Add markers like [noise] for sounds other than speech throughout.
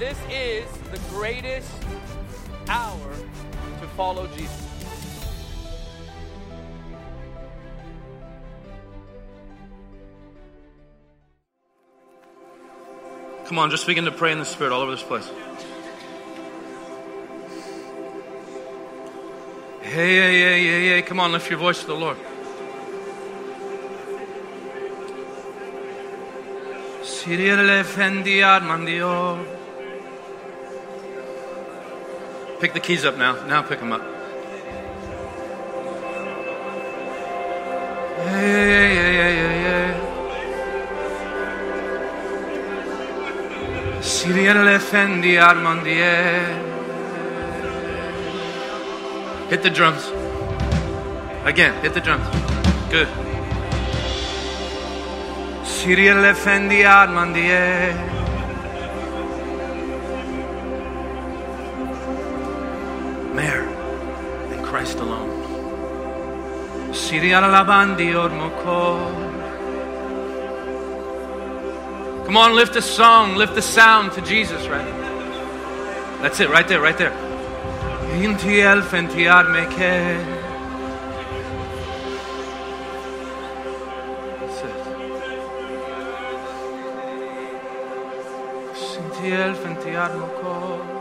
this is the greatest hour to follow Jesus. Come on, just begin to pray in the Spirit all over this place. Hey, hey, hey, hey, hey. Come on, lift your voice to the Lord. Pick the keys up now. Now pick them up. Hey, hey, hey, hey, hey, hey. Siriele fendi armandie. Hit the drums. Again, hit the drums. Good. Siriele fendi armandie. Siriala lavandi ormoko. Come on, lift a song, lift the sound to Jesus, right? That's it, right there, right there. Inti elfenti armeke. That's it. Inti elfenti armoko. In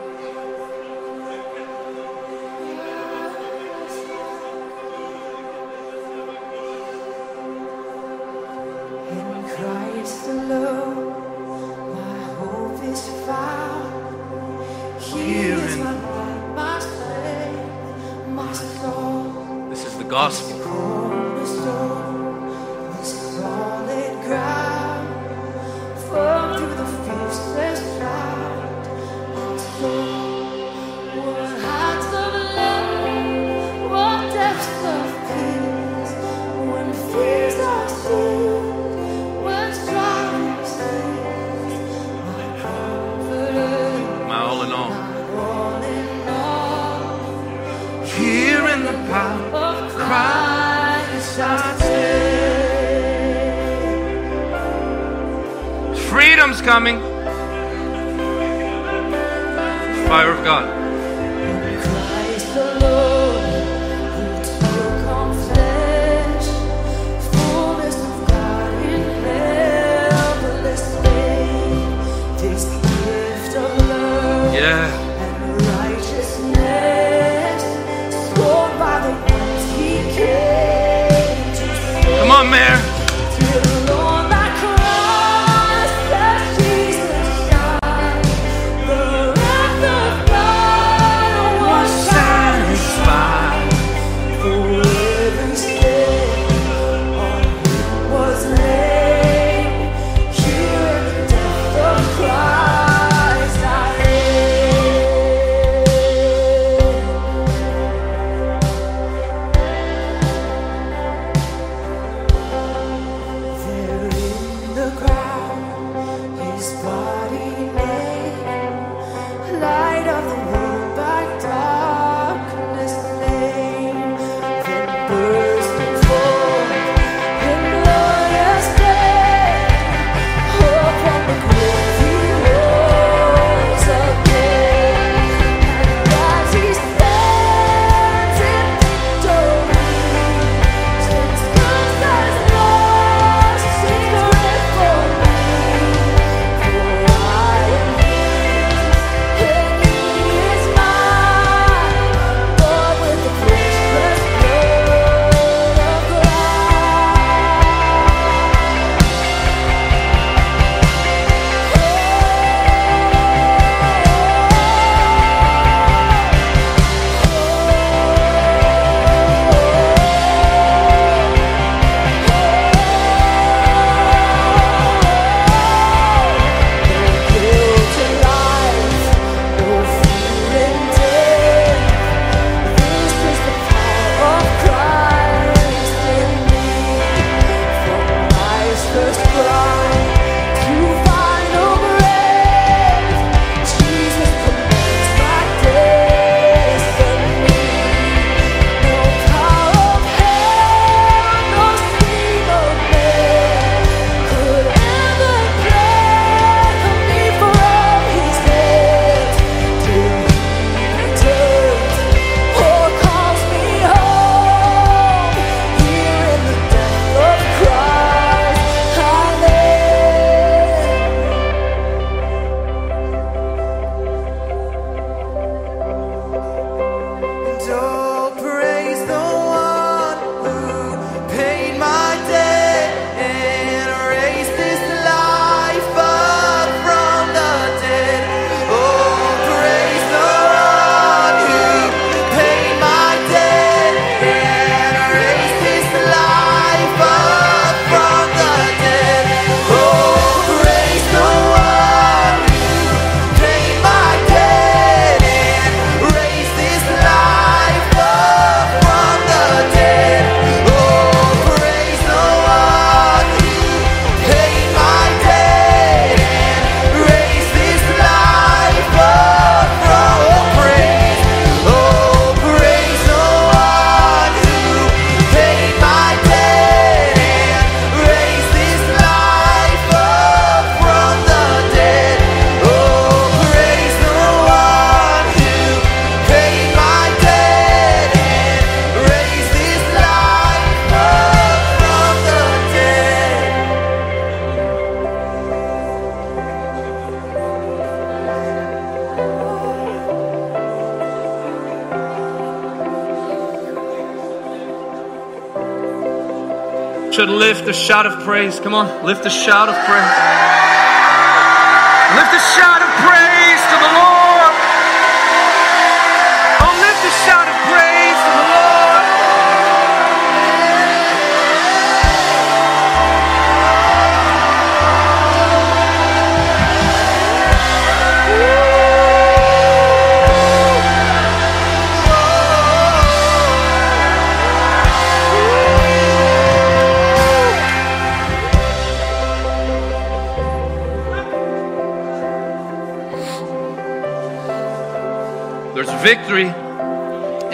shout of praise. Come on, lift a shout of praise.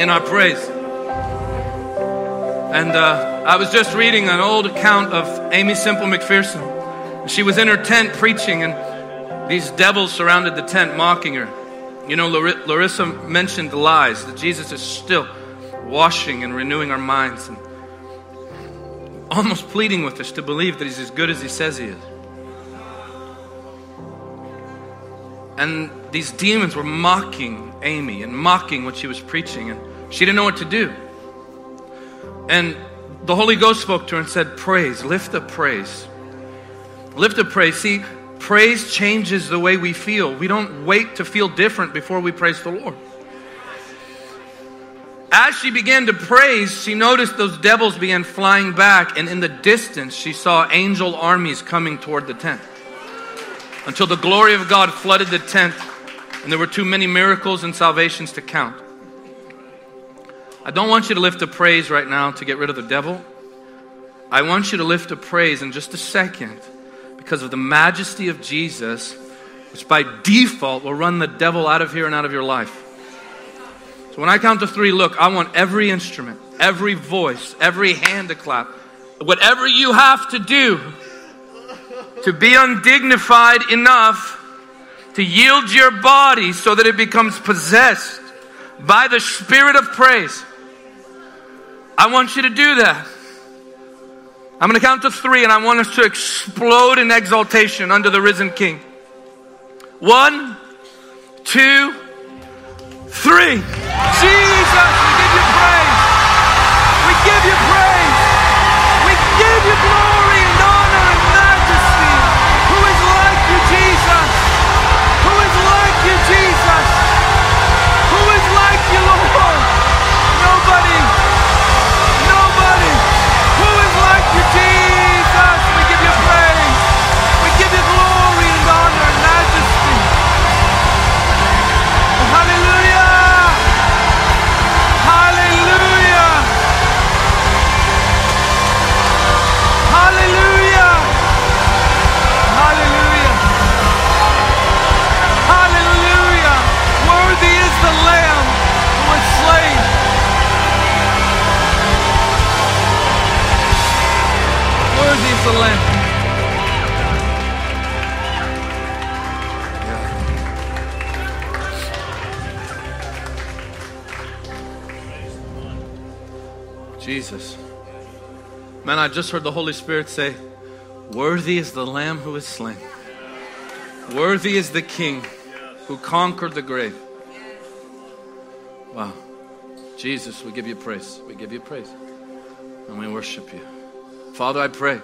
In our praise. And uh, I was just reading an old account of Aimee Semple McPherson. She was in her tent preaching, and these devils surrounded the tent, mocking her. You know, Lar- Larissa mentioned the lies that Jesus is still washing and renewing our minds, and almost pleading with us to believe that He's as good as He says He is. And these demons were mocking Aimee and mocking what she was preaching, and she didn't know what to do. And the Holy Ghost spoke to her and said, Praise, lift up praise. Lift up praise. See, praise changes the way we feel. We don't wait to feel different before we praise the Lord. As she began to praise, she noticed those devils began flying back, and in the distance, she saw angel armies coming toward the tent until the glory of God flooded the tent, and there were too many miracles and salvations to count. I don't want you to lift a praise right now to get rid of the devil. I want you to lift a praise in just a second because of the majesty of Jesus, which by default will run the devil out of here and out of your life. So when I count to three, look, I want every instrument, every voice, every hand to clap. Whatever you have to do to be undignified enough to yield your body so that it becomes possessed by the spirit of praise. I want you to do that. I'm going to count to three and I want us to explode in exaltation under the risen King. One, two, three. Jesus, I just heard the Holy Spirit say, Worthy is the Lamb who is slain. Worthy is the King who conquered the grave. Wow. Jesus, we give you praise. We give you praise. And we worship you. Father, I pray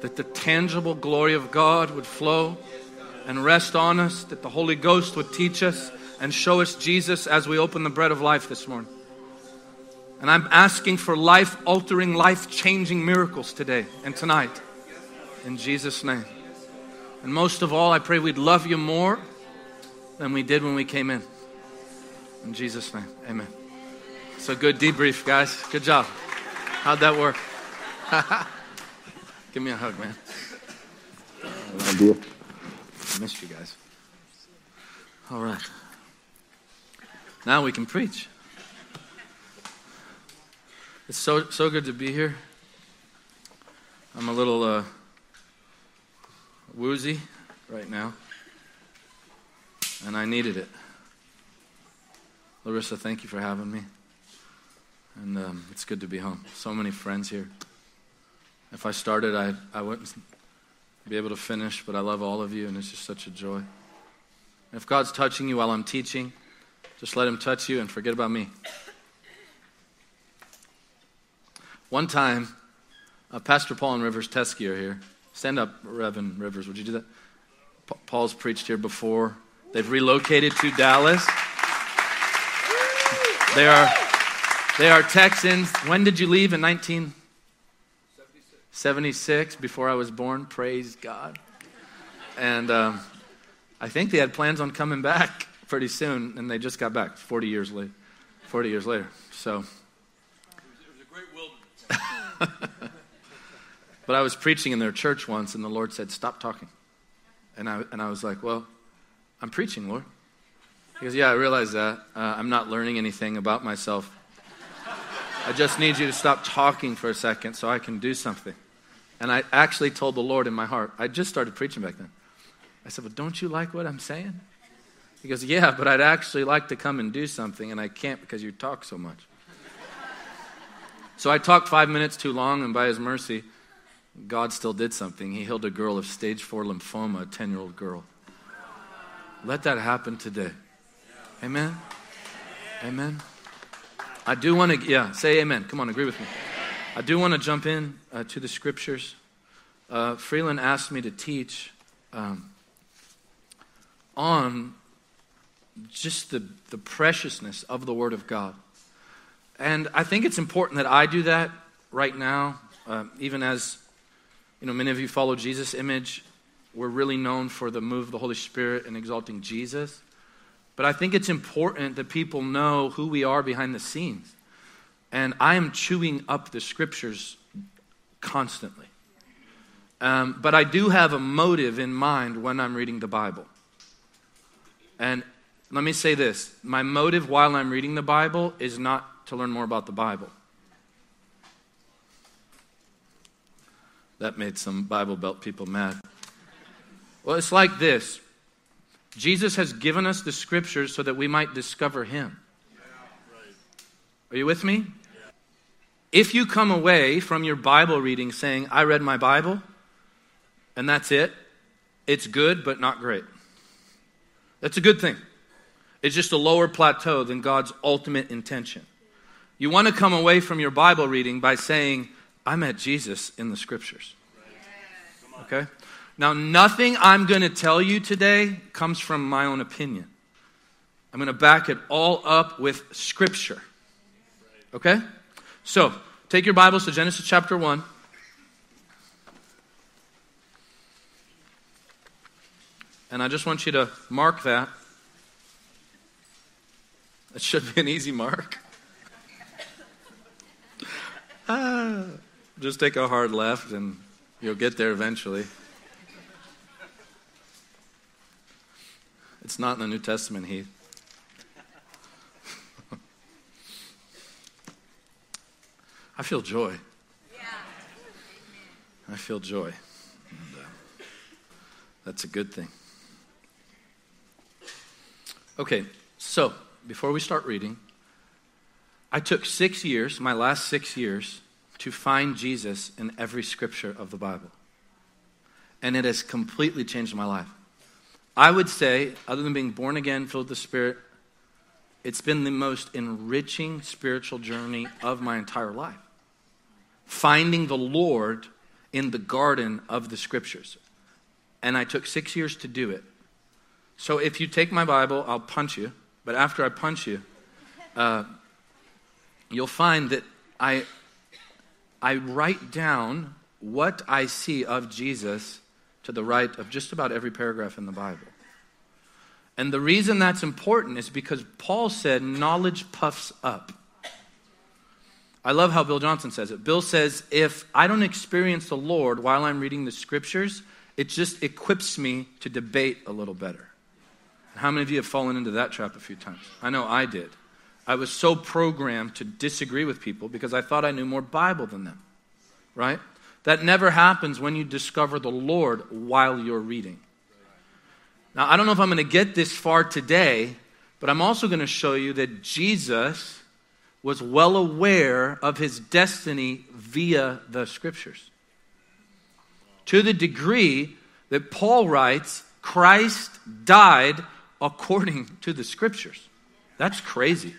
that the tangible glory of God would flow and rest on us, that the Holy Ghost would teach us and show us Jesus as we open the bread of life this morning. And I'm asking for life altering, life changing miracles today and tonight. In Jesus' name. And most of all, I pray we'd love you more than we did when we came in. In Jesus' name, amen. So good debrief, guys. Good job. How'd that work? [laughs] Give me a hug, man. I missed you guys. All right. Now we can preach. It's so so good to be here. I'm a little uh, woozy right now, and I needed it. Larissa, thank you for having me, and um, it's good to be home. So many friends here. If I started, I I wouldn't be able to finish, but I love all of you, and it's just such a joy. If God's touching you while I'm teaching, just let Him touch you and forget about me. One time, Uh, Pastor Paul and Rivers Teskey are here. Stand up, Reverend Rivers. Would you do that? Pa- Paul's preached here before. They've relocated to Dallas. They are, they are Texans. When did you leave? In 1976, before I was born. Praise God. And um, I think they had plans on coming back pretty soon, and they just got back 40 years later. 40 years later. So. [laughs] But I was preaching in their church once, and the Lord said, Stop talking. And I, and I was like, Well, I'm preaching, Lord. He goes, Yeah, I realize that. Uh, I'm not learning anything about myself. I just need you to stop talking for a second so I can do something. And I actually told the Lord in my heart, I just started preaching back then. I said, Well, don't you like what I'm saying? He goes, Yeah, but I'd actually like to come and do something, and I can't because you talk so much. So I talked five minutes too long, and by his mercy, God still did something. He healed a girl of stage four lymphoma, a 10 year old girl. Let that happen today. Amen. Amen. I do want to, yeah, say amen. Come on, agree with me. I do want to jump in uh, to the scriptures. Uh, Freeland asked me to teach um, on just the, the preciousness of the Word of God. And I think it's important that I do that right now, uh, even as you know, many of you follow Jesus Image. We're really known for the move of the Holy Spirit and exalting Jesus. But I think it's important that people know who we are behind the scenes. And I am chewing up the scriptures constantly. Um, but I do have a motive in mind when I'm reading the Bible. And let me say this my motive while I'm reading the Bible is not to learn more about the Bible. That made some Bible Belt people mad. Well, it's like this Jesus has given us the scriptures so that we might discover Him. Are you with me? If you come away from your Bible reading saying, I read my Bible, and that's it, it's good, but not great. That's a good thing. It's just a lower plateau than God's ultimate intention. You want to come away from your Bible reading by saying, I met Jesus in the scriptures. Okay? Now, nothing I'm going to tell you today comes from my own opinion. I'm going to back it all up with scripture. Okay? So, take your Bibles to Genesis chapter 1. And I just want you to mark that. It should be an easy mark. [laughs] Ah, just take a hard left and you'll get there eventually. It's not in the New Testament, Heath. [laughs] I feel joy. I feel joy. And, uh, that's a good thing. Okay, so before we start reading, I took six years, my last six years, to find Jesus in every scripture of the Bible. And it has completely changed my life. I would say, other than being born again, filled with the Spirit, it's been the most enriching spiritual journey of my entire life. Finding the Lord in the garden of the scriptures. And I took six years to do it. So if you take my Bible, I'll punch you. But after I punch you, uh, you'll find that I, I write down what I see of Jesus to the right of just about every paragraph in the Bible. And the reason that's important is because Paul said knowledge puffs up. I love how Bill Johnson says it. Bill says, if I don't experience the Lord while I'm reading the scriptures, it just equips me to debate a little better. How many of you have fallen into that trap a few times? I know I did. I was so programmed to disagree with people because I thought I knew more Bible than them, right? That never happens when you discover the Lord while you're reading. Now, I don't know if I'm going to get this far today, but I'm also going to show you that Jesus was well aware of his destiny via the scriptures. To the degree that Paul writes, Christ died according to the scriptures. That's crazy.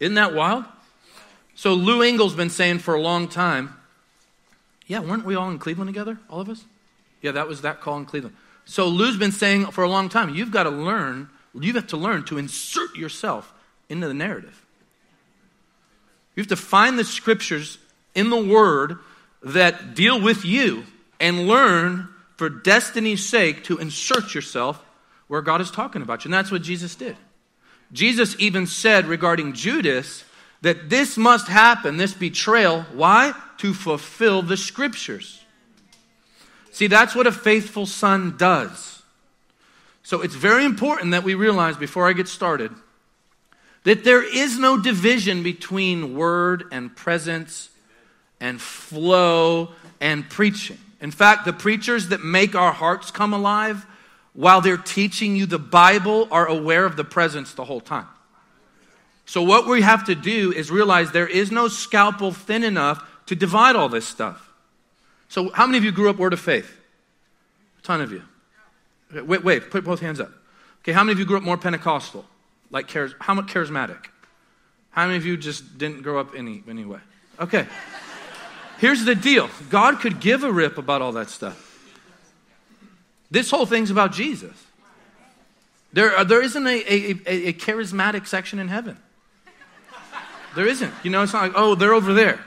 Isn't that wild? So, Lou Engle's been saying for a long time Yeah, weren't we all in Cleveland together, all of us? Yeah, that was that call in Cleveland. So Lou's been saying for a long time, you've got to learn, you have to learn to insert yourself into the narrative. You have to find the scriptures in the Word that deal with you and learn for destiny's sake to insert yourself where God is talking about you. And that's what Jesus did. Jesus even said regarding Judas that this must happen, this betrayal. Why? To fulfill the scriptures. See, that's what a faithful son does. So it's very important that we realize before I get started that there is no division between word and presence and flow and preaching. In fact, the preachers that make our hearts come alive while they're teaching you the Bible are aware of the presence the whole time. So, what we have to do is realize there is no scalpel thin enough to divide all this stuff. So, how many of you grew up Word of Faith? A ton of you. Okay, Wait, wait, put both hands up. Okay, how many of you grew up more Pentecostal? Like, charis- how much charismatic? How many of you just didn't grow up any anyway? Okay. Here's the deal God could give a rip about all that stuff. This whole thing's about Jesus. There, uh, there isn't a, a, a, a charismatic section in heaven. There isn't. You know, it's not like, oh, they're over there.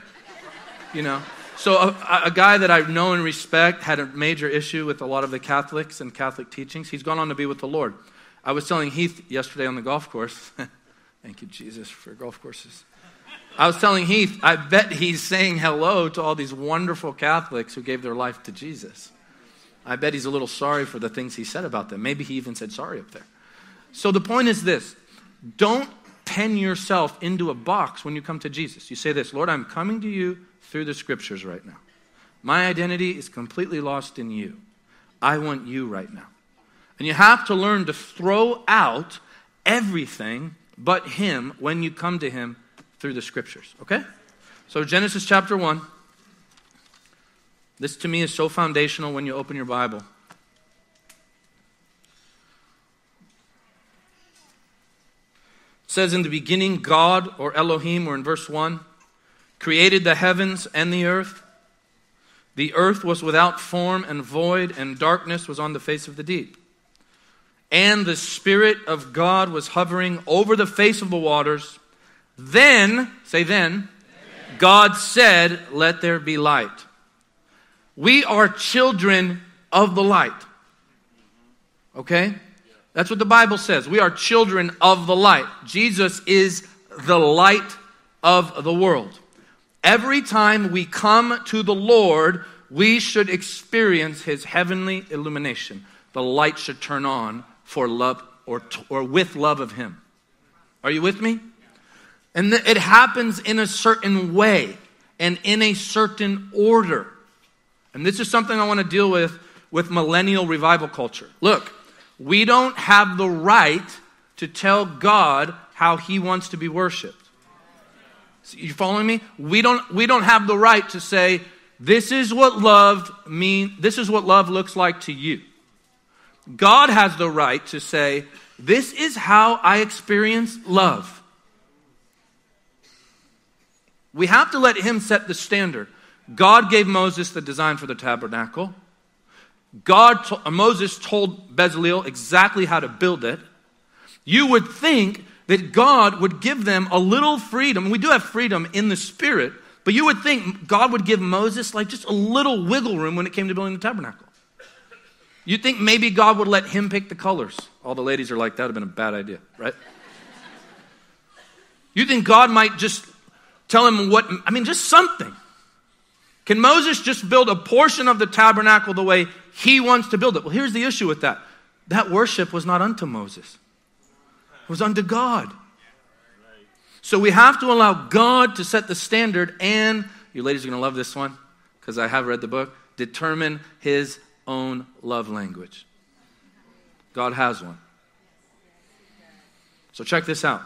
You know? So, a, a guy that I know and respect had a major issue with a lot of the Catholics and Catholic teachings. He's gone on to be with the Lord. I was telling Heath yesterday on the golf course. [laughs] Thank you, Jesus, for golf courses. I was telling Heath, I bet he's saying hello to all these wonderful Catholics who gave their life to Jesus. I bet he's a little sorry for the things he said about them. Maybe he even said sorry up there. So the point is this don't pen yourself into a box when you come to Jesus. You say this Lord, I'm coming to you through the scriptures right now. My identity is completely lost in you. I want you right now. And you have to learn to throw out everything but Him when you come to Him through the scriptures. Okay? So, Genesis chapter 1. This to me is so foundational when you open your Bible. It says in the beginning, God or Elohim, or in verse 1, created the heavens and the earth. The earth was without form and void, and darkness was on the face of the deep. And the Spirit of God was hovering over the face of the waters. Then, say then, God said, Let there be light. We are children of the light. Okay? That's what the Bible says. We are children of the light. Jesus is the light of the world. Every time we come to the Lord, we should experience his heavenly illumination. The light should turn on for love or, or with love of him. Are you with me? And th- it happens in a certain way and in a certain order. And this is something I want to deal with with millennial revival culture. Look, we don't have the right to tell God how he wants to be worshiped. You following me? We don't we don't have the right to say this is what love mean this is what love looks like to you. God has the right to say this is how I experience love. We have to let him set the standard. God gave Moses the design for the tabernacle. God to, uh, Moses told Bezalel exactly how to build it. You would think that God would give them a little freedom. We do have freedom in the spirit, but you would think God would give Moses like just a little wiggle room when it came to building the tabernacle. You'd think maybe God would let him pick the colors. All the ladies are like, that would have been a bad idea, right? [laughs] You think God might just tell him what, I mean, just something. Can Moses just build a portion of the tabernacle the way he wants to build it? Well, here's the issue with that that worship was not unto Moses, it was unto God. So we have to allow God to set the standard, and you ladies are going to love this one because I have read the book determine his own love language. God has one. So check this out.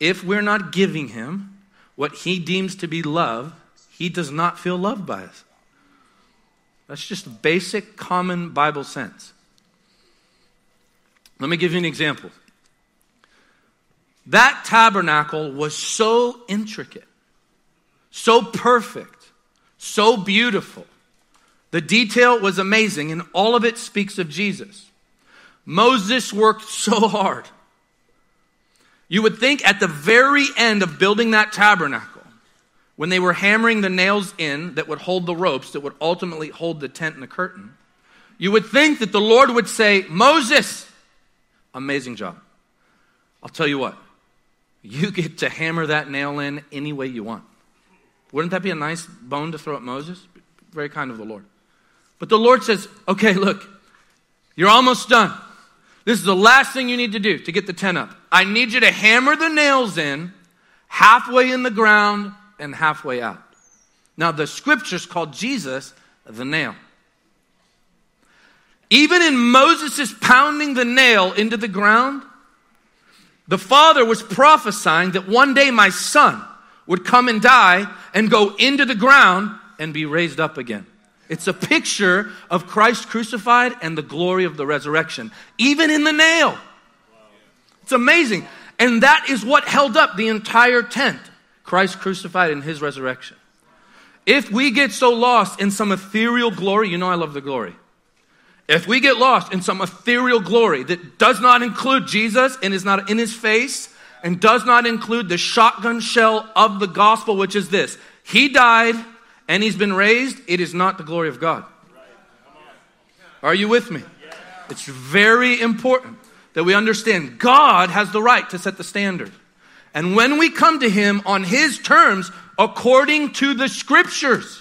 If we're not giving him what he deems to be love, he does not feel loved by us. That's just basic, common Bible sense. Let me give you an example. That tabernacle was so intricate, so perfect, so beautiful. The detail was amazing, and all of it speaks of Jesus. Moses worked so hard. You would think at the very end of building that tabernacle, when they were hammering the nails in that would hold the ropes that would ultimately hold the tent and the curtain, you would think that the Lord would say, Moses, amazing job. I'll tell you what, you get to hammer that nail in any way you want. Wouldn't that be a nice bone to throw at Moses? Very kind of the Lord. But the Lord says, okay, look, you're almost done. This is the last thing you need to do to get the tent up. I need you to hammer the nails in halfway in the ground and halfway out. Now, the scriptures called Jesus the nail. Even in Moses' pounding the nail into the ground, the father was prophesying that one day my son would come and die and go into the ground and be raised up again. It's a picture of Christ crucified and the glory of the resurrection, even in the nail. It's amazing. And that is what held up the entire tent Christ crucified and his resurrection. If we get so lost in some ethereal glory, you know I love the glory. If we get lost in some ethereal glory that does not include Jesus and is not in his face and does not include the shotgun shell of the gospel, which is this He died and he's been raised, it is not the glory of God. Are you with me? It's very important that we understand God has the right to set the standard. And when we come to him on his terms, according to the scriptures,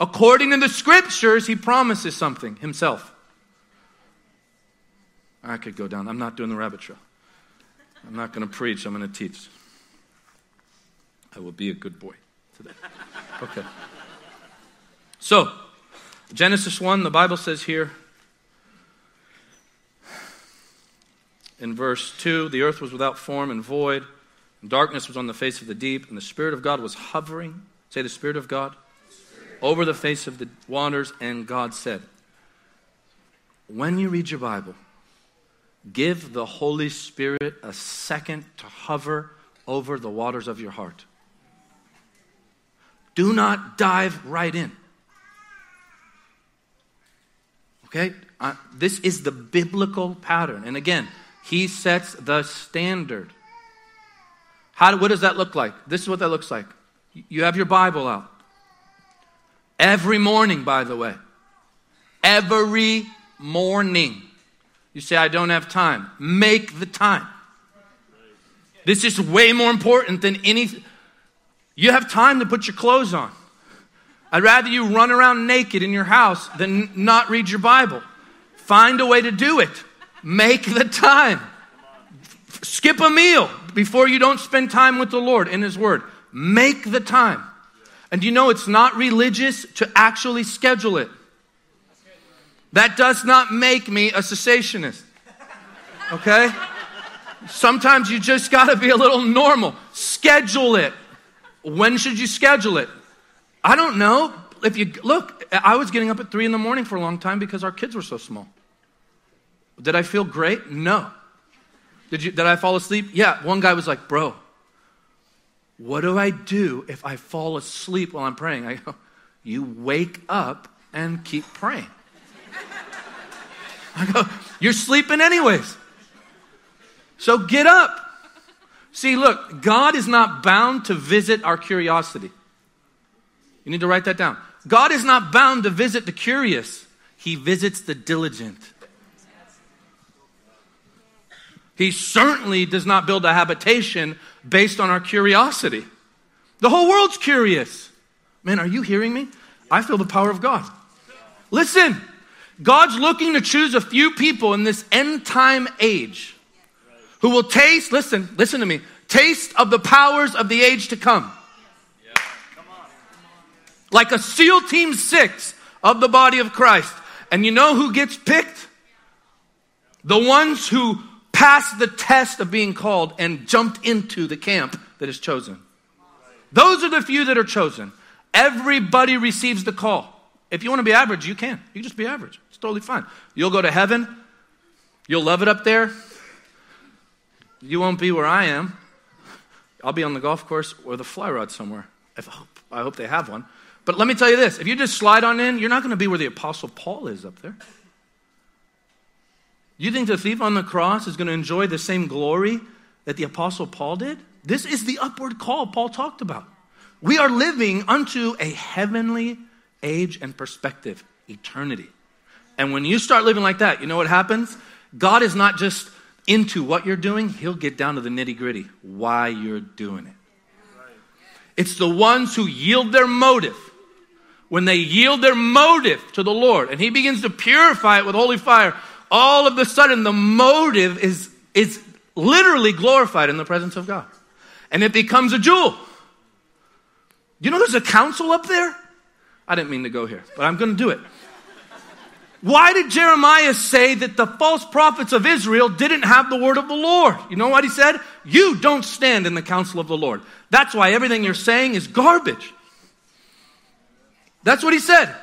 according to the scriptures, he promises something himself. I could go down. I'm not doing the rabbit trail. I'm not going to preach, I'm going to teach. I will be a good boy today. Okay. So, Genesis 1, the Bible says here in verse 2 the earth was without form and void, and darkness was on the face of the deep, and the Spirit of God was hovering. Say, the Spirit of God over the face of the waters, and God said, When you read your Bible, give the Holy Spirit a second to hover over the waters of your heart. Do not dive right in. Okay? This is the biblical pattern. And again, he sets the standard. How, what does that look like? This is what that looks like. You have your Bible out. Every morning, by the way. Every morning. You say, I don't have time. Make the time. This is way more important than anything. You have time to put your clothes on. I'd rather you run around naked in your house than not read your Bible. Find a way to do it. Make the time. Skip a meal before you don't spend time with the Lord in His Word. Make the time. And you know it's not religious to actually schedule it. That does not make me a cessationist. Okay? Sometimes you just got to be a little normal. Schedule it. When should you schedule it? I don't know. If you look, I was getting up at three in the morning for a long time because our kids were so small. Did I feel great? No. Did you? Did I fall asleep? Yeah. One guy was like, "Bro, what do I do if I fall asleep while I'm praying?" I go, "You wake up and keep praying." I go, "You're sleeping anyways." So get up. See, look, God is not bound to visit our curiosity. You need to write that down. God is not bound to visit the curious, He visits the diligent. He certainly does not build a habitation based on our curiosity. The whole world's curious. Man, are you hearing me? I feel the power of God. Listen, God's looking to choose a few people in this end time age who will taste, listen, listen to me, taste of the powers of the age to come. Like a SEAL Team 6 of the body of Christ. And you know who gets picked? The ones who passed the test of being called and jumped into the camp that is chosen. Those are the few that are chosen. Everybody receives the call. If you want to be average, you can. You can just be average. It's totally fine. You'll go to heaven. You'll love it up there. You won't be where I am. I'll be on the golf course or the fly rod somewhere. I hope they have one. But let me tell you this if you just slide on in, you're not going to be where the Apostle Paul is up there. You think the thief on the cross is going to enjoy the same glory that the Apostle Paul did? This is the upward call Paul talked about. We are living unto a heavenly age and perspective, eternity. And when you start living like that, you know what happens? God is not just into what you're doing, He'll get down to the nitty gritty, why you're doing it. It's the ones who yield their motive. When they yield their motive to the Lord and He begins to purify it with holy fire, all of a sudden the motive is, is literally glorified in the presence of God. And it becomes a jewel. You know there's a council up there? I didn't mean to go here, but I'm going to do it. Why did Jeremiah say that the false prophets of Israel didn't have the word of the Lord? You know what he said? You don't stand in the counsel of the Lord. That's why everything you're saying is garbage. That's what he said.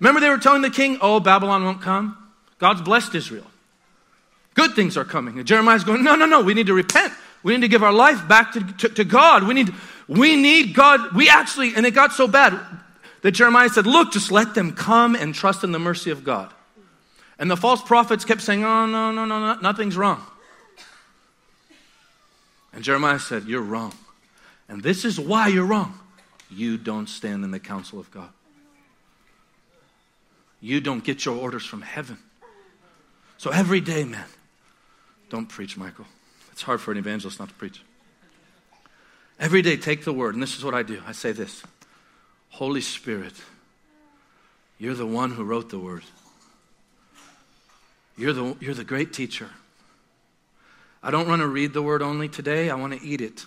Remember, they were telling the king, Oh, Babylon won't come? God's blessed Israel. Good things are coming. And Jeremiah's going, No, no, no, we need to repent. We need to give our life back to, to, to God. We need, we need God. We actually, and it got so bad that Jeremiah said, Look, just let them come and trust in the mercy of God. And the false prophets kept saying, Oh, no, no, no, no nothing's wrong. And Jeremiah said, You're wrong. And this is why you're wrong. You don't stand in the counsel of God. You don't get your orders from heaven. So every day, man, don't preach, Michael. It's hard for an evangelist not to preach. Every day, take the word, and this is what I do. I say this Holy Spirit, you're the one who wrote the word. You're the, you're the great teacher. I don't want to read the word only today, I want to eat it.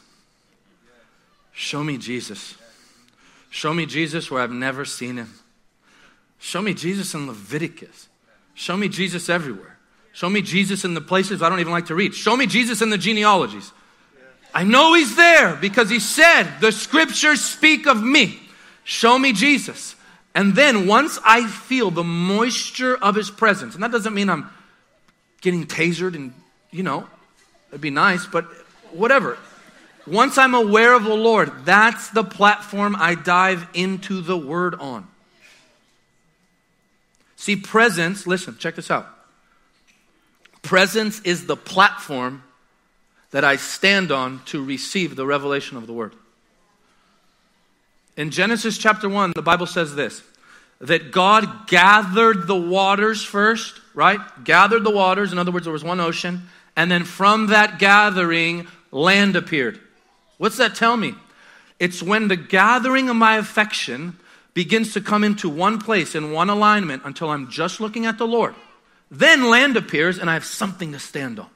Show me Jesus. Show me Jesus where I've never seen him. Show me Jesus in Leviticus. Show me Jesus everywhere. Show me Jesus in the places I don't even like to read. Show me Jesus in the genealogies. I know he's there because he said, The scriptures speak of me. Show me Jesus. And then once I feel the moisture of his presence, and that doesn't mean I'm getting tasered and, you know, it'd be nice, but whatever. Once I'm aware of the Lord, that's the platform I dive into the word on. See, presence, listen, check this out. Presence is the platform that I stand on to receive the revelation of the word. In Genesis chapter 1, the Bible says this that God gathered the waters first, right? Gathered the waters. In other words, there was one ocean. And then from that gathering, land appeared. What's that tell me? It's when the gathering of my affection begins to come into one place in one alignment until I'm just looking at the Lord. Then land appears and I have something to stand on,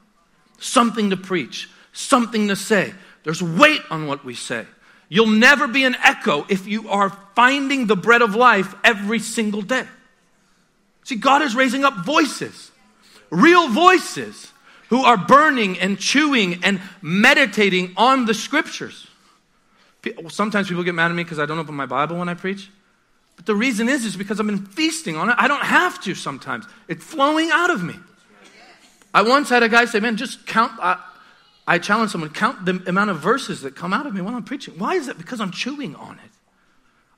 something to preach, something to say. There's weight on what we say. You'll never be an echo if you are finding the bread of life every single day. See, God is raising up voices, real voices, who are burning and chewing and meditating on the scriptures. Sometimes people get mad at me because I don't open my Bible when I preach. But the reason is, is because I've been feasting on it. I don't have to sometimes. It's flowing out of me. I once had a guy say, man, just count. I, I challenge someone, count the amount of verses that come out of me while I'm preaching. Why is that? Because I'm chewing on it.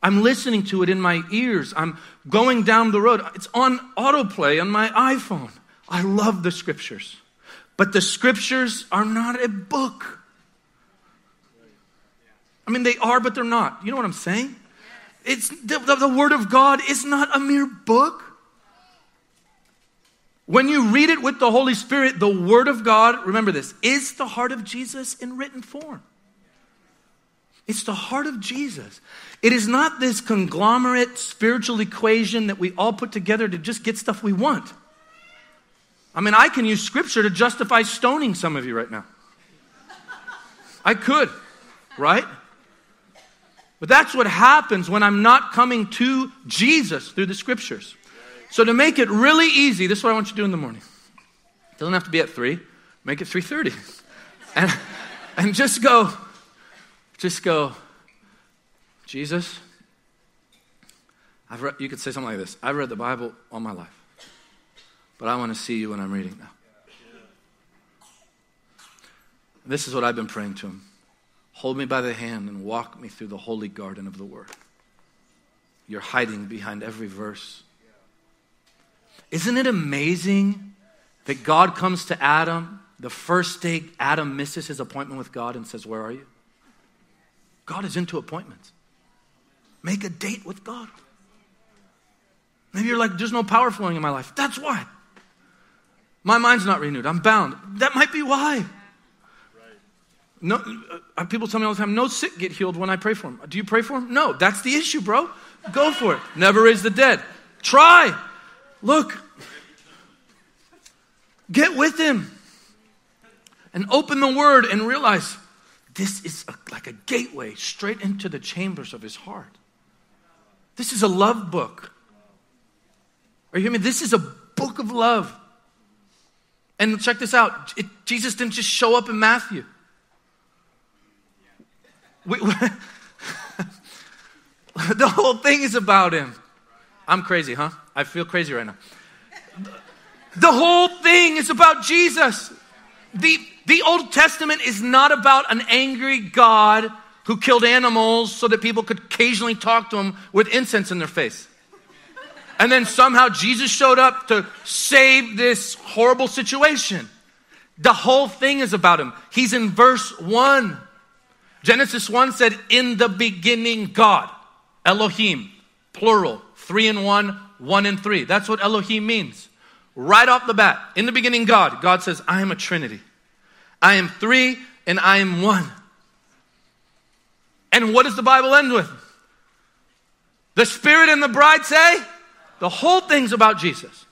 I'm listening to it in my ears. I'm going down the road. It's on autoplay on my iPhone. I love the scriptures. But the scriptures are not a book. I mean, they are, but they're not. You know what I'm saying? It's the, the, the Word of God is not a mere book. When you read it with the Holy Spirit, the Word of God, remember this, is the heart of Jesus in written form. It's the heart of Jesus. It is not this conglomerate spiritual equation that we all put together to just get stuff we want. I mean, I can use scripture to justify stoning some of you right now. I could, right? But that's what happens when I'm not coming to Jesus through the scriptures. So to make it really easy, this is what I want you to do in the morning. It doesn't have to be at 3. Make it 3:30. [laughs] And and just go just go Jesus I've read, you could say something like this. I've read the Bible all my life. But I want to see you when I'm reading now. This is what I've been praying to him. Hold me by the hand and walk me through the holy garden of the Word. you're hiding behind every verse. Isn't it amazing that God comes to Adam the first day Adam misses his appointment with God and says, Where are you? God is into appointments. Make a date with God. Maybe you're like, There's no power flowing in my life. That's why. My mind's not renewed. I'm bound. That might be why. No, uh, people tell me all the time, no sick get healed when I pray for them. Do you pray for them? No, that's the issue, bro. Go for it. Never raise the dead. Try. Look. Get with him and open the word and realize this is a, like a gateway straight into the chambers of his heart. This is a love book. Are you hearing me? This is a book of love. And check this out it, Jesus didn't just show up in Matthew. We, [laughs] the whole thing is about him. I'm crazy, huh? I feel crazy right now. The whole thing is about Jesus. The, the Old Testament is not about an angry God who killed animals so that people could occasionally talk to him with incense in their face. And then somehow Jesus showed up to save this horrible situation. The whole thing is about him. He's in verse 1. Genesis 1 said, In the beginning, God, Elohim, plural, three and one, one and three. That's what Elohim means. Right off the bat, in the beginning, God. God says, I am a trinity. I am three and I am one. And what does the Bible end with? The Spirit and the bride say, the whole thing's about Jesus.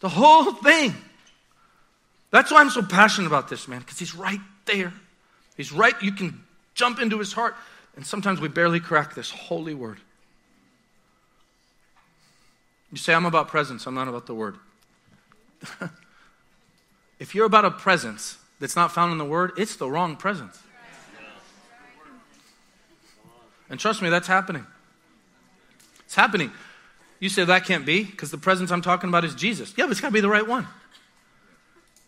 The whole thing. That's why I'm so passionate about this, man, because he's right there. He's right. You can jump into his heart. And sometimes we barely crack this holy word. You say, I'm about presence, I'm not about the word. [laughs] if you're about a presence that's not found in the word, it's the wrong presence. And trust me, that's happening. It's happening. You say that can't be because the presence I'm talking about is Jesus. Yeah, but it's got to be the right one.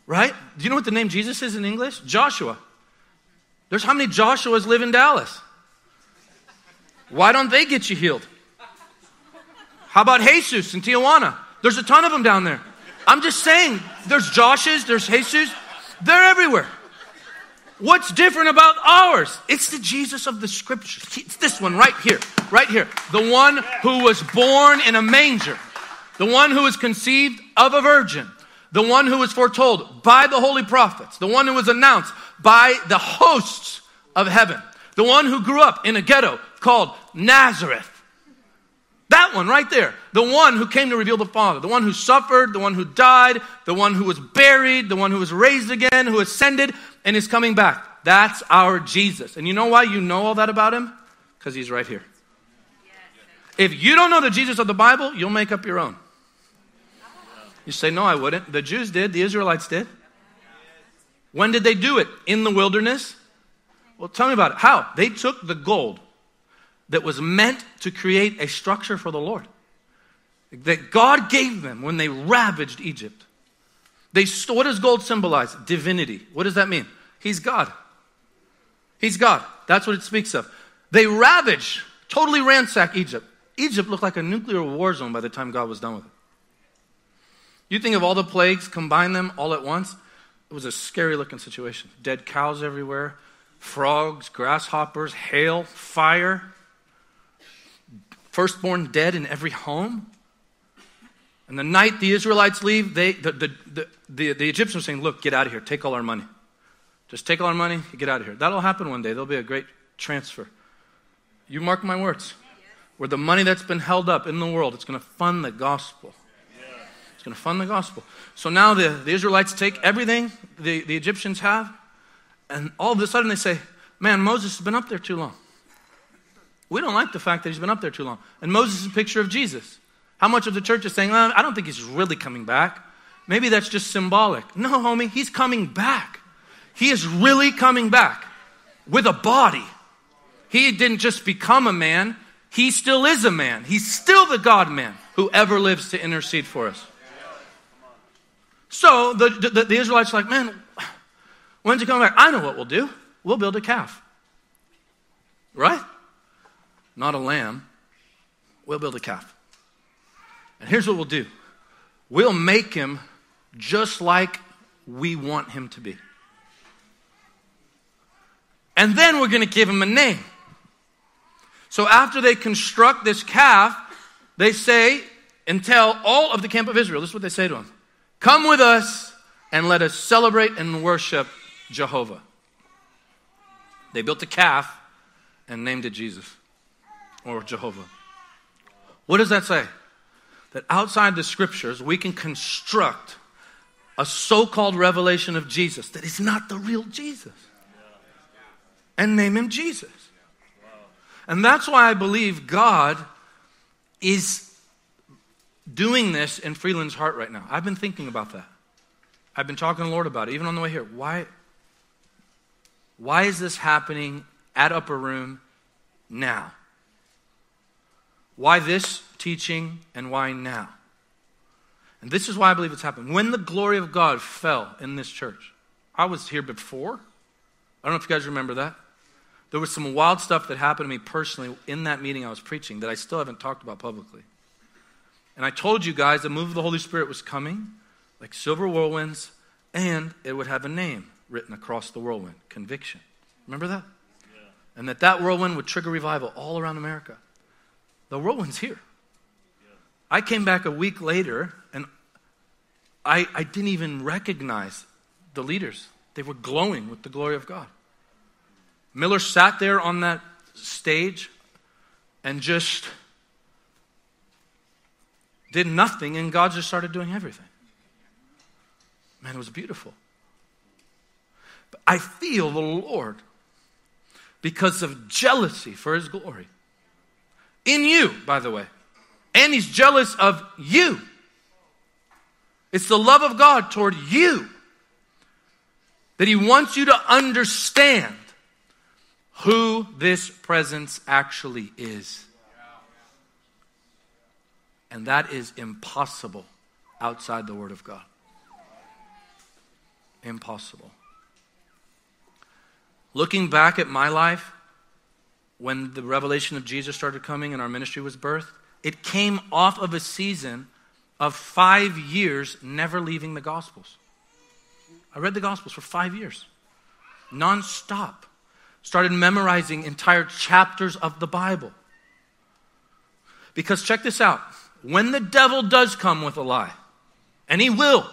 Right? Do you know what the name Jesus is in English? Joshua. There's how many Joshuas live in Dallas? Why don't they get you healed? How about Jesus in Tijuana? There's a ton of them down there. I'm just saying, there's Joshes, there's Jesus, they're everywhere. What's different about ours? It's the Jesus of the scriptures. It's this one right here, right here. The one who was born in a manger, the one who was conceived of a virgin, the one who was foretold by the holy prophets, the one who was announced by the hosts of heaven, the one who grew up in a ghetto called Nazareth. That one right there. The one who came to reveal the Father. The one who suffered, the one who died, the one who was buried, the one who was raised again, who ascended and is coming back. That's our Jesus. And you know why you know all that about him? Because he's right here. If you don't know the Jesus of the Bible, you'll make up your own. You say, No, I wouldn't. The Jews did, the Israelites did. When did they do it? In the wilderness? Well, tell me about it. How? They took the gold that was meant to create a structure for the Lord that God gave them when they ravaged Egypt. They, what does gold symbolize? Divinity. What does that mean? He's God. He's God. That's what it speaks of. They ravage, totally ransack Egypt. Egypt looked like a nuclear war zone by the time God was done with it. You think of all the plagues, combine them all at once, it was a scary looking situation. Dead cows everywhere, frogs, grasshoppers, hail, fire, firstborn dead in every home. And the night the Israelites leave, they, the, the, the, the, the Egyptians are saying, Look, get out of here, take all our money. Just take all our money, get out of here. That'll happen one day. There'll be a great transfer. You mark my words. Where the money that's been held up in the world, it's going to fund the gospel. It's going to fund the gospel. So now the, the Israelites take everything the, the Egyptians have, and all of a sudden they say, Man, Moses has been up there too long. We don't like the fact that he's been up there too long. And Moses is a picture of Jesus. How much of the church is saying, I don't think he's really coming back? Maybe that's just symbolic. No, homie, he's coming back. He is really coming back with a body. He didn't just become a man, he still is a man. He's still the God man who ever lives to intercede for us. So the, the, the Israelites are like, man, when's he coming back? I know what we'll do. We'll build a calf. Right? Not a lamb, we'll build a calf. And here's what we'll do we'll make him just like we want him to be. And then we're going to give him a name. So after they construct this calf, they say and tell all of the camp of Israel this is what they say to him Come with us and let us celebrate and worship Jehovah. They built a calf and named it Jesus or Jehovah. What does that say? That outside the scriptures, we can construct a so called revelation of Jesus that is not the real Jesus and name him Jesus. And that's why I believe God is doing this in Freeland's heart right now. I've been thinking about that. I've been talking to the Lord about it, even on the way here. Why, why is this happening at Upper Room now? Why this teaching and why now? And this is why I believe it's happened. When the glory of God fell in this church, I was here before. I don't know if you guys remember that. There was some wild stuff that happened to me personally in that meeting I was preaching that I still haven't talked about publicly. And I told you guys the move of the Holy Spirit was coming, like silver whirlwinds, and it would have a name written across the whirlwind conviction. Remember that? Yeah. And that that whirlwind would trigger revival all around America. The whirlwind's here. Yeah. I came back a week later, and I, I didn't even recognize the leaders. They were glowing with the glory of God. Miller sat there on that stage and just did nothing, and God just started doing everything. Man, it was beautiful. But I feel the Lord because of jealousy for his glory. In you, by the way. And he's jealous of you. It's the love of God toward you that he wants you to understand who this presence actually is. And that is impossible outside the Word of God. Impossible. Looking back at my life, when the revelation of Jesus started coming and our ministry was birthed, it came off of a season of five years never leaving the Gospels. I read the Gospels for five years, nonstop. Started memorizing entire chapters of the Bible. Because check this out when the devil does come with a lie, and he will,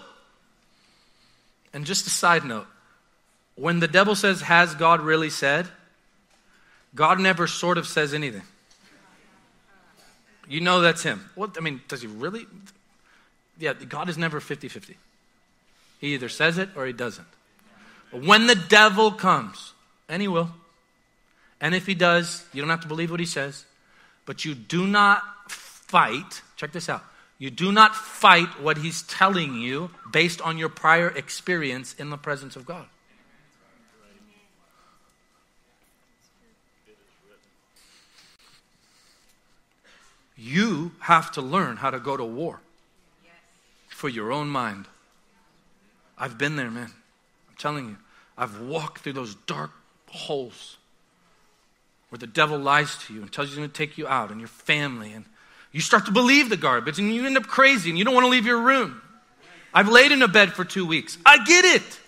and just a side note, when the devil says, Has God really said? God never sort of says anything. You know that's him. What I mean, does he really? Yeah, God is never 50 50. He either says it or he doesn't. But when the devil comes, and he will, and if he does, you don't have to believe what he says, but you do not fight, check this out. You do not fight what he's telling you based on your prior experience in the presence of God. You have to learn how to go to war for your own mind. I've been there, man. I'm telling you. I've walked through those dark holes where the devil lies to you and tells you he's going to take you out and your family and you start to believe the garbage and you end up crazy and you don't want to leave your room. I've laid in a bed for two weeks. I get it.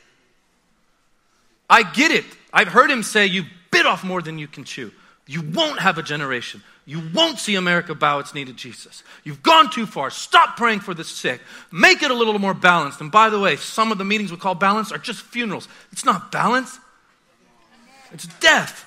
I get it. I've heard him say, You bit off more than you can chew. You won't have a generation. You won't see America bow its knee to Jesus. You've gone too far. Stop praying for the sick. Make it a little more balanced. And by the way, some of the meetings we call balance are just funerals. It's not balance, it's death.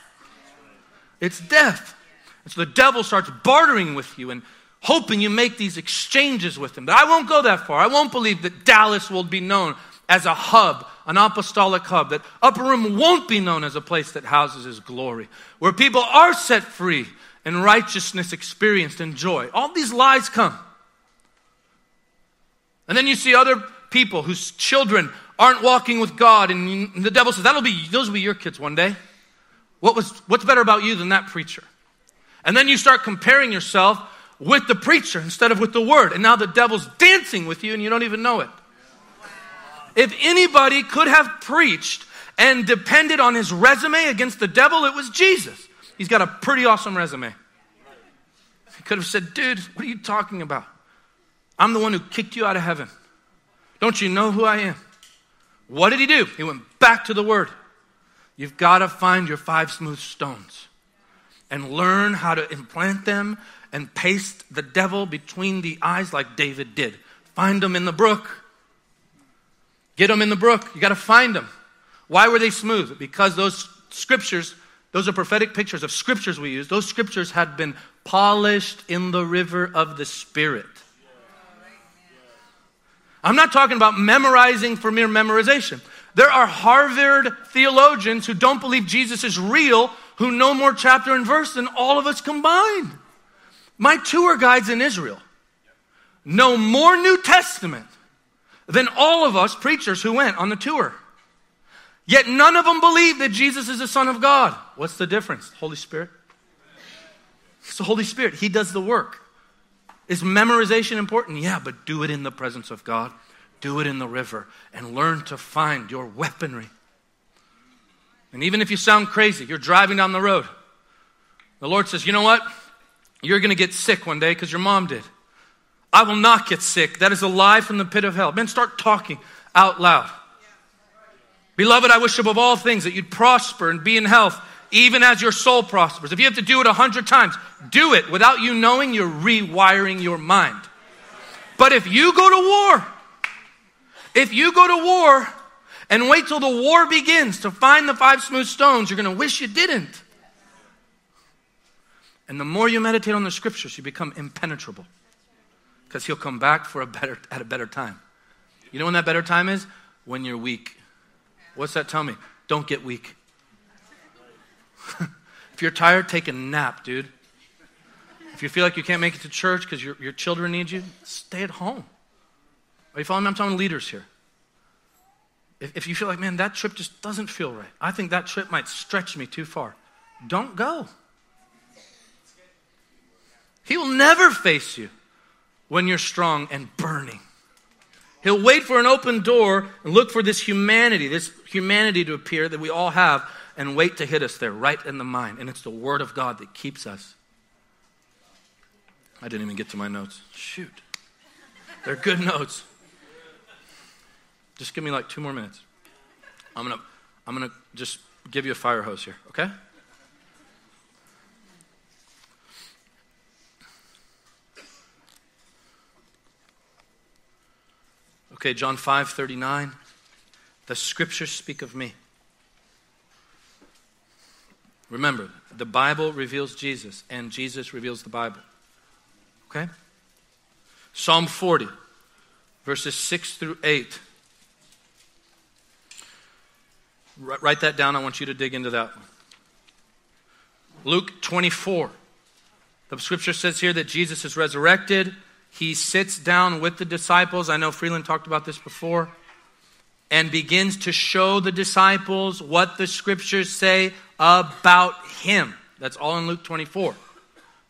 It's death. And so the devil starts bartering with you and hoping you make these exchanges with him. But I won't go that far. I won't believe that Dallas will be known as a hub, an apostolic hub, that Upper Room won't be known as a place that houses his glory, where people are set free and righteousness experienced and joy. All these lies come. And then you see other people whose children aren't walking with God, and the devil says, That'll be those will be your kids one day. What was what's better about you than that preacher? And then you start comparing yourself with the preacher instead of with the word. And now the devil's dancing with you and you don't even know it. If anybody could have preached and depended on his resume against the devil, it was Jesus. He's got a pretty awesome resume. He could have said, Dude, what are you talking about? I'm the one who kicked you out of heaven. Don't you know who I am? What did he do? He went back to the word. You've got to find your five smooth stones and learn how to implant them and paste the devil between the eyes like David did. Find them in the brook. Get them in the brook. You got to find them. Why were they smooth? Because those scriptures, those are prophetic pictures of scriptures we use. Those scriptures had been polished in the river of the Spirit. I'm not talking about memorizing for mere memorization. There are Harvard theologians who don't believe Jesus is real, who know more chapter and verse than all of us combined. My tour guides in Israel know more New Testament than all of us preachers who went on the tour. Yet none of them believe that Jesus is the Son of God. What's the difference? Holy Spirit. It's the Holy Spirit. He does the work. Is memorization important? Yeah, but do it in the presence of God. Do it in the river and learn to find your weaponry. And even if you sound crazy, you're driving down the road. The Lord says, You know what? You're going to get sick one day because your mom did. I will not get sick. That is a lie from the pit of hell. Men, start talking out loud. Beloved, I wish above all things that you'd prosper and be in health, even as your soul prospers. If you have to do it a hundred times, do it without you knowing you're rewiring your mind. But if you go to war, if you go to war and wait till the war begins to find the five smooth stones, you're going to wish you didn't. And the more you meditate on the scriptures, you become impenetrable because he'll come back for a better at a better time. You know when that better time is? When you're weak. What's that tell me? Don't get weak. [laughs] if you're tired, take a nap, dude. If you feel like you can't make it to church because your, your children need you, stay at home. Are you following me? I'm talking leaders here. If, if you feel like, man, that trip just doesn't feel right, I think that trip might stretch me too far, don't go. He will never face you when you're strong and burning. He'll wait for an open door and look for this humanity, this humanity to appear that we all have, and wait to hit us there, right in the mind. And it's the Word of God that keeps us. I didn't even get to my notes. Shoot. They're good notes. Just give me like two more minutes. I'm gonna, I'm gonna just give you a fire hose here, okay? Okay, John 5 39. The scriptures speak of me. Remember, the Bible reveals Jesus, and Jesus reveals the Bible. Okay? Psalm 40, verses 6 through 8. R- write that down. I want you to dig into that one. Luke 24. The scripture says here that Jesus is resurrected. He sits down with the disciples. I know Freeland talked about this before. And begins to show the disciples what the scriptures say about him. That's all in Luke 24.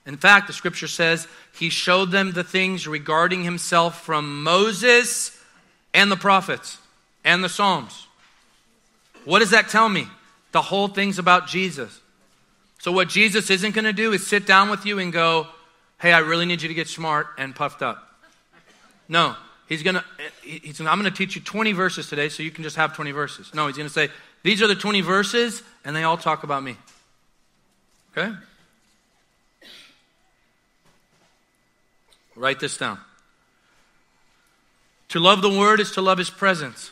In fact, the scripture says he showed them the things regarding himself from Moses and the prophets and the Psalms. What does that tell me? The whole thing's about Jesus. So, what Jesus isn't going to do is sit down with you and go, Hey, I really need you to get smart and puffed up. No, he's going to, he's, I'm going to teach you 20 verses today so you can just have 20 verses. No, he's going to say, These are the 20 verses, and they all talk about me. Okay? Write this down. To love the Word is to love His presence.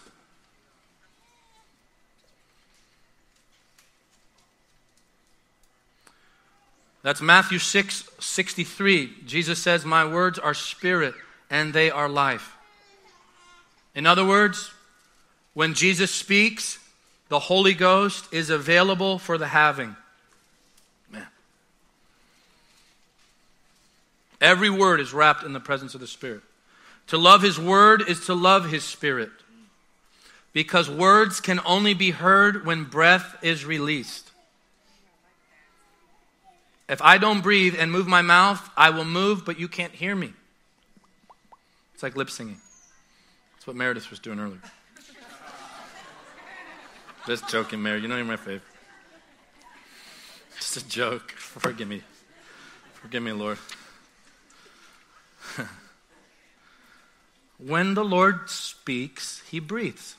That's Matthew 6 63. Jesus says, My words are spirit and they are life. In other words, when Jesus speaks, the Holy Ghost is available for the having. Man. Every word is wrapped in the presence of the Spirit. To love His Word is to love His Spirit. Because words can only be heard when breath is released. If I don't breathe and move my mouth, I will move, but you can't hear me. It's like lip singing. That's what Meredith was doing earlier. Just joking, Mary. You know you're my favorite. Just a joke. Forgive me. Forgive me, Lord. [laughs] when the Lord speaks, he breathes.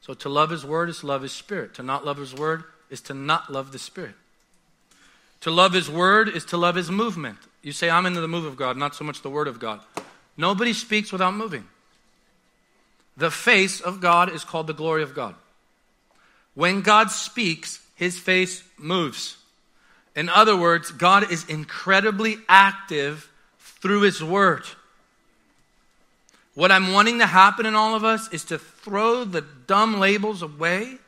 So to love his word is to love his spirit. To not love his word is to not love the spirit. To love his word is to love his movement. You say, I'm into the move of God, not so much the word of God. Nobody speaks without moving. The face of God is called the glory of God. When God speaks, his face moves. In other words, God is incredibly active through his word. What I'm wanting to happen in all of us is to throw the dumb labels away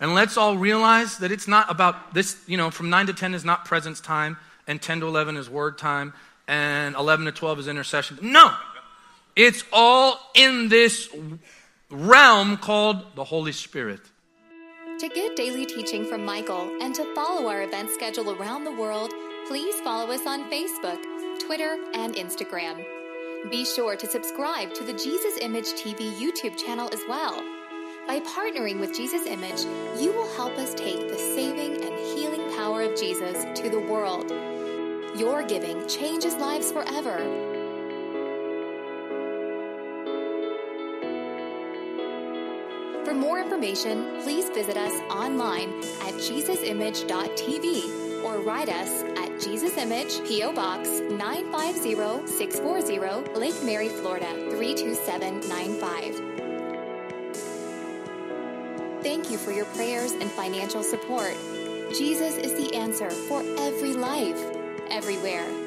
and let's all realize that it's not about this, you know, from 9 to 10 is not presence time, and 10 to 11 is word time, and 11 to 12 is intercession. No! It's all in this realm called the Holy Spirit. To get daily teaching from Michael and to follow our event schedule around the world, please follow us on Facebook, Twitter, and Instagram. Be sure to subscribe to the Jesus Image TV YouTube channel as well. By partnering with Jesus Image, you will help us take the saving and healing power of Jesus to the world. Your giving changes lives forever. For more information, please visit us online at jesusimage.tv or write us at Jesus Image, P.O. Box 950640, Lake Mary, Florida 32795. Thank you for your prayers and financial support. Jesus is the answer for every life, everywhere.